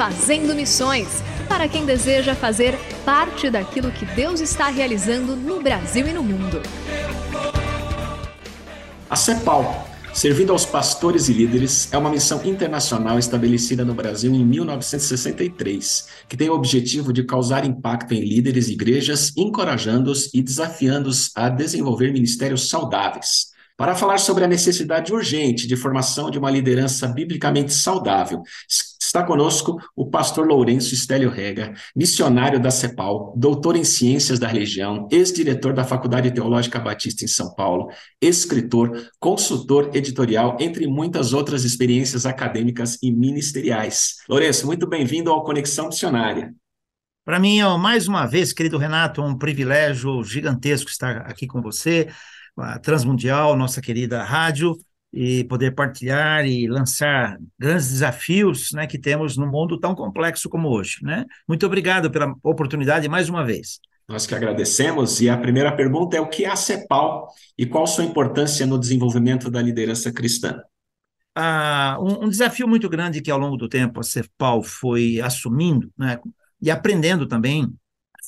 Fazendo Missões para quem deseja fazer parte daquilo que Deus está realizando no Brasil e no mundo. A CEPAL, servindo aos pastores e líderes, é uma missão internacional estabelecida no Brasil em 1963, que tem o objetivo de causar impacto em líderes e igrejas, encorajando-os e desafiando-os a desenvolver ministérios saudáveis. Para falar sobre a necessidade urgente de formação de uma liderança biblicamente saudável, Está conosco o pastor Lourenço Estélio Rega, missionário da CEPAL, doutor em ciências da religião, ex-diretor da Faculdade Teológica Batista em São Paulo, escritor, consultor editorial, entre muitas outras experiências acadêmicas e ministeriais. Lourenço, muito bem-vindo ao Conexão Missionária. Para mim, mais uma vez, querido Renato, um privilégio gigantesco estar aqui com você, a Transmundial, nossa querida rádio, e poder partilhar e lançar grandes desafios né, que temos num mundo tão complexo como hoje. Né? Muito obrigado pela oportunidade mais uma vez. Nós que agradecemos. E a primeira pergunta é: o que é a CEPAL e qual sua importância no desenvolvimento da liderança cristã? Ah, um, um, desafio muito grande que ao longo do tempo a CEPAL foi assumindo né, e aprendendo também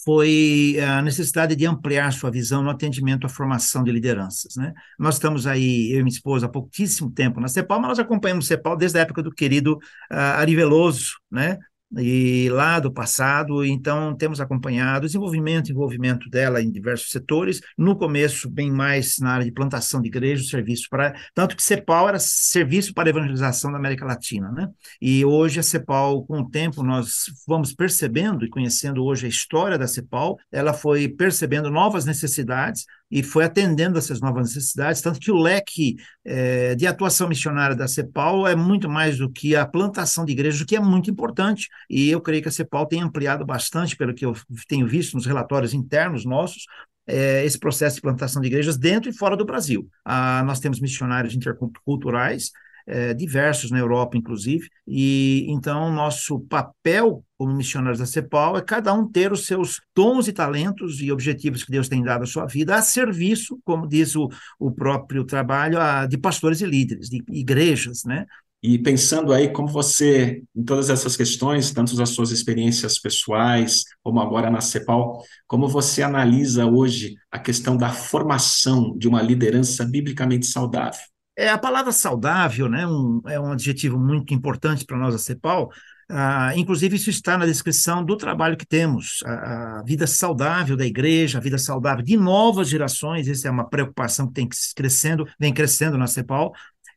foi a necessidade de ampliar sua visão no atendimento à formação de lideranças. Né? Nós estamos aí, eu e minha esposa, há pouquíssimo tempo na CEPAL, mas nós acompanhamos CEPAL desde a época do querido uh, Ari Veloso, né? E lá do passado, então temos acompanhado o desenvolvimento envolvimento dela em diversos setores, no começo bem mais na área de plantação de igrejas, serviço para, tanto que CEPAL era serviço para evangelização da América Latina, né? E hoje a CEPAL, com o tempo, nós vamos percebendo e conhecendo hoje a história da CEPAL, ela foi percebendo novas necessidades, e foi atendendo essas novas necessidades, tanto que o leque é, de atuação missionária da CEPAL é muito mais do que a plantação de igrejas, o que é muito importante, e eu creio que a CEPAL tem ampliado bastante, pelo que eu tenho visto nos relatórios internos nossos, é, esse processo de plantação de igrejas dentro e fora do Brasil. Ah, nós temos missionários interculturais, é, diversos na Europa, inclusive, e então nosso papel como missionários da CEPAL é cada um ter os seus dons e talentos e objetivos que Deus tem dado à sua vida a serviço, como diz o, o próprio trabalho, a, de pastores e líderes, de igrejas, né? E pensando aí como você, em todas essas questões, tanto as suas experiências pessoais, como agora na CEPAL, como você analisa hoje a questão da formação de uma liderança biblicamente saudável? É, a palavra saudável né, um, é um adjetivo muito importante para nós, a CEPAL. Ah, inclusive, isso está na descrição do trabalho que temos, a, a, vida saudável da igreja, a vida saudável de novas gerações. Essa é uma preocupação que tem crescendo, vem crescendo na CEPAL,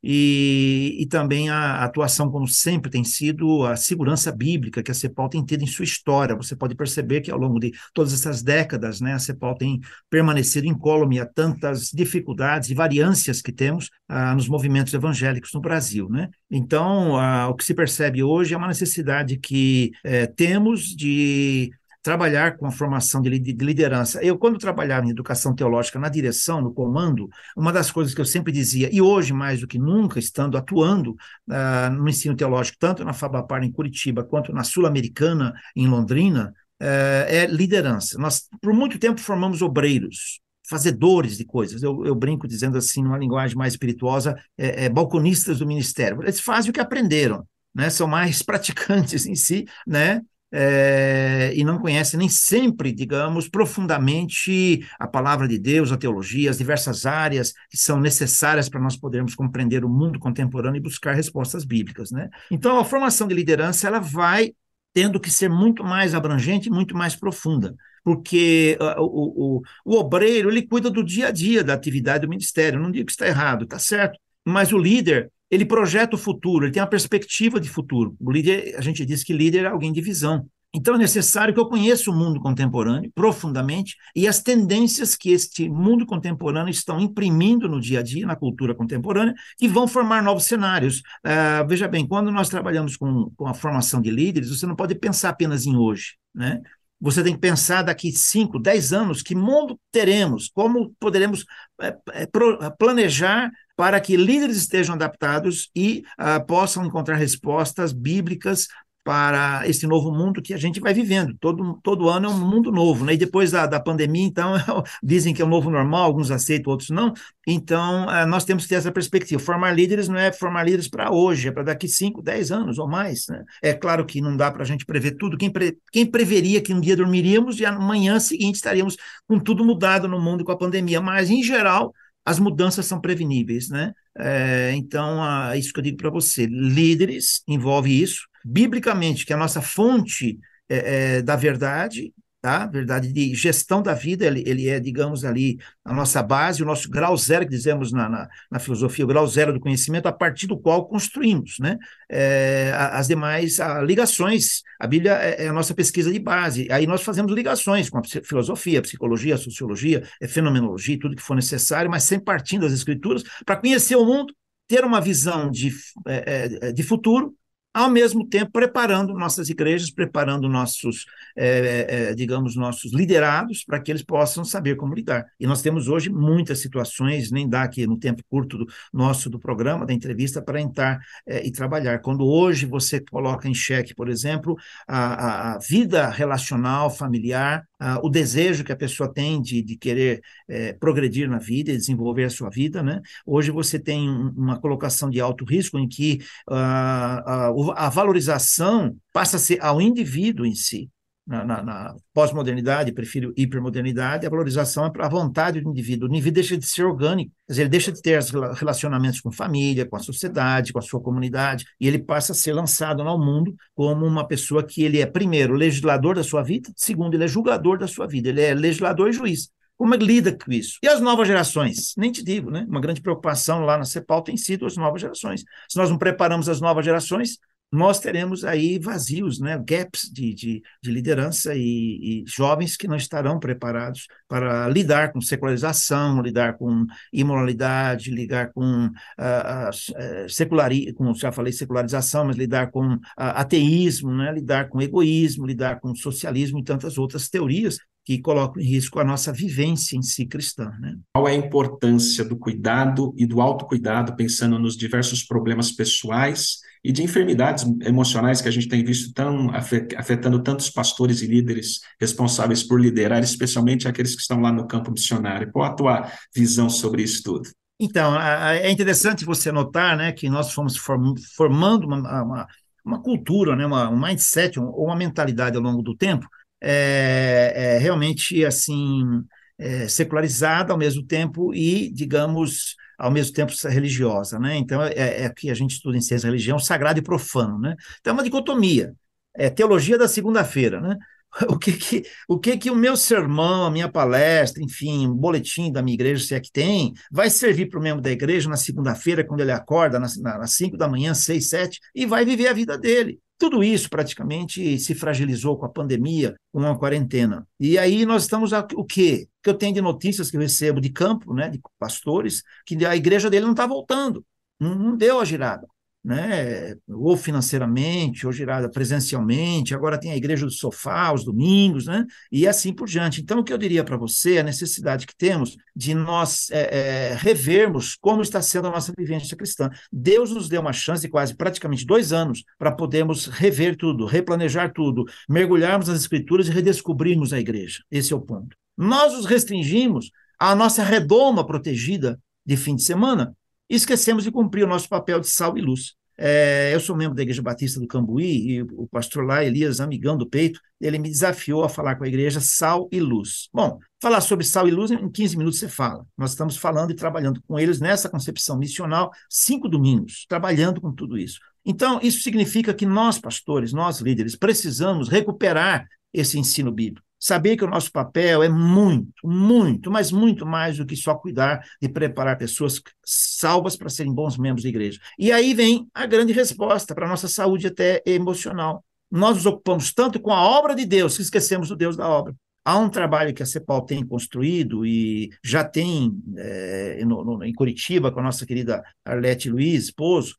e, e também a atuação, como sempre tem sido, a segurança bíblica que a CEPAL tem tido em sua história. Você pode perceber que ao longo de todas essas décadas, né, a CEPAL tem permanecido incólume a tantas dificuldades e variâncias que temos ah, nos movimentos evangélicos no Brasil. Né? Então, ah, o que se percebe hoje é uma necessidade que eh, temos de trabalhar com a formação de, de liderança. Eu, quando trabalhava em educação teológica, na direção, no comando, uma das coisas que eu sempre dizia, e hoje mais do que nunca, estando atuando uh, no ensino teológico, tanto na Fabapar em Curitiba, quanto na Sul-Americana em Londrina, uh, é liderança. Nós, por muito tempo, formamos obreiros, fazedores de coisas. Eu, eu, brinco dizendo assim, numa linguagem mais espirituosa, é, é, balconistas do ministério. Eles fazem o que aprenderam, né? São mais praticantes em si, né? É, e não conhece nem sempre, digamos, profundamente a palavra de Deus, a teologia, as diversas áreas que são necessárias para nós podermos compreender o mundo contemporâneo e buscar respostas bíblicas, né? Então, a formação de liderança ela vai tendo que ser muito mais abrangente, muito mais profunda, porque uh, o, o, o obreiro ele cuida do dia a dia da atividade do ministério. não digo que está errado, está certo, mas o líder ele projeta o futuro, ele tem uma perspectiva de futuro. O líder, a gente diz que líder é alguém de visão. Então é necessário que eu conheça o mundo contemporâneo profundamente e as tendências que este mundo contemporâneo estão imprimindo no dia a dia, na cultura contemporânea, que vão formar novos cenários. Uh, veja bem, quando nós trabalhamos com, com a formação de líderes, você não pode pensar apenas em hoje, né? Você tem que pensar daqui 5, 10 anos, que mundo teremos, como poderemos é, é, planejar para que líderes estejam adaptados e uh, possam encontrar respostas bíblicas para esse novo mundo que a gente vai vivendo. Todo, todo ano é um mundo novo, né? E depois da, da pandemia, então, dizem que é um novo normal, alguns aceitam, outros não. Então, uh, nós temos que ter essa perspectiva. Formar líderes não é formar líderes para hoje, é para daqui 5, 10 anos ou mais, né? É claro que não dá para a gente prever tudo. Quem, pre, quem preveria que um dia dormiríamos e amanhã seguinte estaríamos com tudo mudado no mundo com a pandemia? Mas, em geral, as mudanças são preveníveis, né? É, então, é isso que eu digo para você. Líderes envolve isso. Biblicamente, que é a nossa fonte é, é, da verdade, tá? Verdade de gestão da vida, ele, ele é, digamos, ali a nossa base, o nosso grau zero, que dizemos na, na, na filosofia, o grau zero do conhecimento, a partir do qual construímos, né? É, as demais a, ligações, a Bíblia é, é, a nossa pesquisa de base, aí nós fazemos ligações com a filosofia, a psicologia, a sociologia, a fenomenologia, tudo que for necessário, mas sempre partindo das escrituras, para conhecer o mundo, ter uma visão de, é, é de futuro, ao mesmo tempo preparando nossas igrejas, preparando nossos, é, é, digamos, nossos liderados para que eles possam saber como lidar. E nós temos hoje muitas situações, nem dá aqui no tempo curto do nosso do programa, da entrevista, para entrar é, e trabalhar. Quando hoje você coloca em xeque, por exemplo, a, a vida relacional, familiar, ah, o desejo que a pessoa tem de, de querer é, progredir na vida e desenvolver a sua vida, né? Hoje você tem uma colocação de alto risco em que ah, a, a valorização passa a ser ao indivíduo em si na, na, na pós-modernidade, prefiro hipermodernidade, a valorização é para a vontade do indivíduo. O indivíduo deixa de ser orgânico, quer dizer, ele deixa de ter relacionamentos com família, com a sociedade, com a sua comunidade, e ele passa a ser lançado no mundo como uma pessoa que ele é, primeiro, legislador da sua vida, segundo, ele é julgador da sua vida, ele é legislador e juiz. Como ele lida com isso? E as novas gerações? Nem te digo, né? Uma grande preocupação lá na CEPAL tem sido as novas gerações. Se nós não preparamos as novas gerações, nós teremos aí vazios, né, gaps de, de, de liderança e, e, jovens que não estarão preparados para lidar com secularização, lidar com imoralidade, lidar com uh, uh, seculari, com, já falei secularização, mas lidar com uh, ateísmo, né, lidar com egoísmo, lidar com socialismo e tantas outras teorias que colocam em risco a nossa vivência em si cristã. Né? Qual é a importância do cuidado e do autocuidado, pensando nos diversos problemas pessoais e de enfermidades emocionais que a gente tem visto tão afetando tantos pastores e líderes responsáveis por liderar, especialmente aqueles que estão lá no campo missionário? Qual a tua visão sobre isso tudo? Então, é interessante você notar né, que nós fomos formando uma, uma, uma cultura, né, uma, um mindset, ou uma mentalidade ao longo do tempo, é, é realmente assim é, secularizada ao mesmo tempo e, digamos, ao mesmo tempo religiosa, né? Então é, é que a gente estuda em ciência religião, sagrado e profano, né? Então é uma dicotomia, é teologia da segunda-feira, né? O que que, o que que o meu sermão, a minha palestra, enfim, o boletim da minha igreja, se é que tem, vai servir para o membro da igreja na segunda-feira, quando ele acorda, nas, nas cinco da manhã, seis, sete, e vai viver a vida dele. Tudo isso praticamente se fragilizou com a pandemia, com a quarentena. E aí nós estamos a, o quê? Que eu tenho de notícias que eu recebo de campo, né, de pastores, que a igreja dele não está voltando, não, não, deu a girada. Né, ou financeiramente, ou girada presencialmente, agora tem a igreja do sofá, os domingos, né, e assim por diante. Então, o que eu diria para você, a necessidade que temos de nós é, é, revermos como está sendo a nossa vivência cristã. Deus nos deu uma chance de quase praticamente dois anos para podermos rever tudo, replanejar tudo, mergulharmos nas escrituras e redescobrirmos a igreja. Esse é o ponto. Nós os restringimos à nossa redoma protegida de fim de semana, e esquecemos de cumprir o nosso papel de sal e luz. É, eu sou membro da Igreja Batista do Cambuí e o pastor lá, Elias, amigão do peito, ele me desafiou a falar com a igreja sal e luz. Bom, falar sobre sal e luz em 15 minutos você fala. Nós estamos falando e trabalhando com eles nessa concepção missional, cinco domingos, trabalhando com tudo isso. Então, isso significa que nós, pastores, nós líderes, precisamos recuperar esse ensino bíblico. Saber que o nosso papel é muito, muito, mas muito mais do que só cuidar de preparar pessoas salvas para serem bons membros da igreja. E aí vem a grande resposta para a nossa saúde até emocional. Nós nos ocupamos tanto com a obra de Deus que esquecemos do Deus da obra. Há um trabalho que a CEPAL tem construído e já tem é, no, no, em Curitiba, com a nossa querida Arlete Luiz, esposo,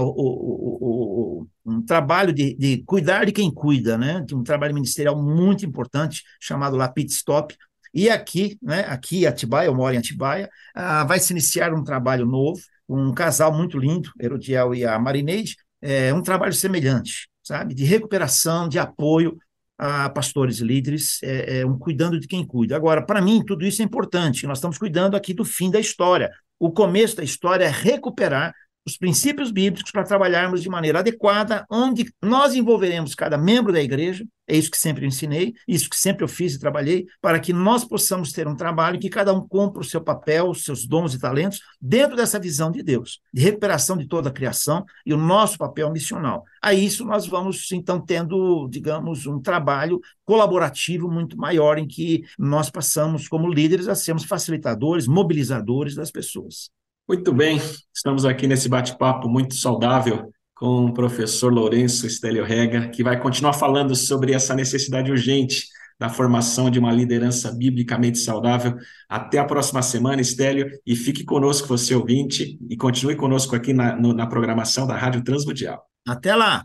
o, o, o, um trabalho de, de, cuidar de quem cuida, né? Um trabalho ministerial muito importante chamado lá Pit Stop. E aqui, né? Aqui em Atibaia, eu moro em Atibaia, ah, vai se iniciar um trabalho novo, um casal muito lindo, Herodiel e a Marineide, é, um trabalho semelhante, sabe? De recuperação, de apoio a pastores e líderes, é, é, um cuidando de quem cuida. Agora, para mim, tudo isso é importante. Nós estamos cuidando aqui do fim da história. O começo da história é recuperar os princípios bíblicos para trabalharmos de maneira adequada, onde nós envolveremos cada membro da igreja, é isso que sempre ensinei, isso que sempre eu fiz e trabalhei, para que nós possamos ter um trabalho em que cada um cumpra o seu papel, os seus dons e talentos, dentro dessa visão de Deus, de recuperação de toda a criação e o nosso papel missional. A isso nós vamos, então, tendo, digamos, um trabalho colaborativo muito maior, em que nós passamos, como líderes, a sermos facilitadores, mobilizadores das pessoas. Muito bem, estamos aqui nesse bate-papo muito saudável com o professor Lourenço Estélio Rega, que vai continuar falando sobre essa necessidade urgente da formação de uma liderança biblicamente saudável. Até a próxima semana, Estélio, e fique conosco, você ouvinte, e continue conosco aqui na, no, na programação da Rádio Transmundial. Até lá!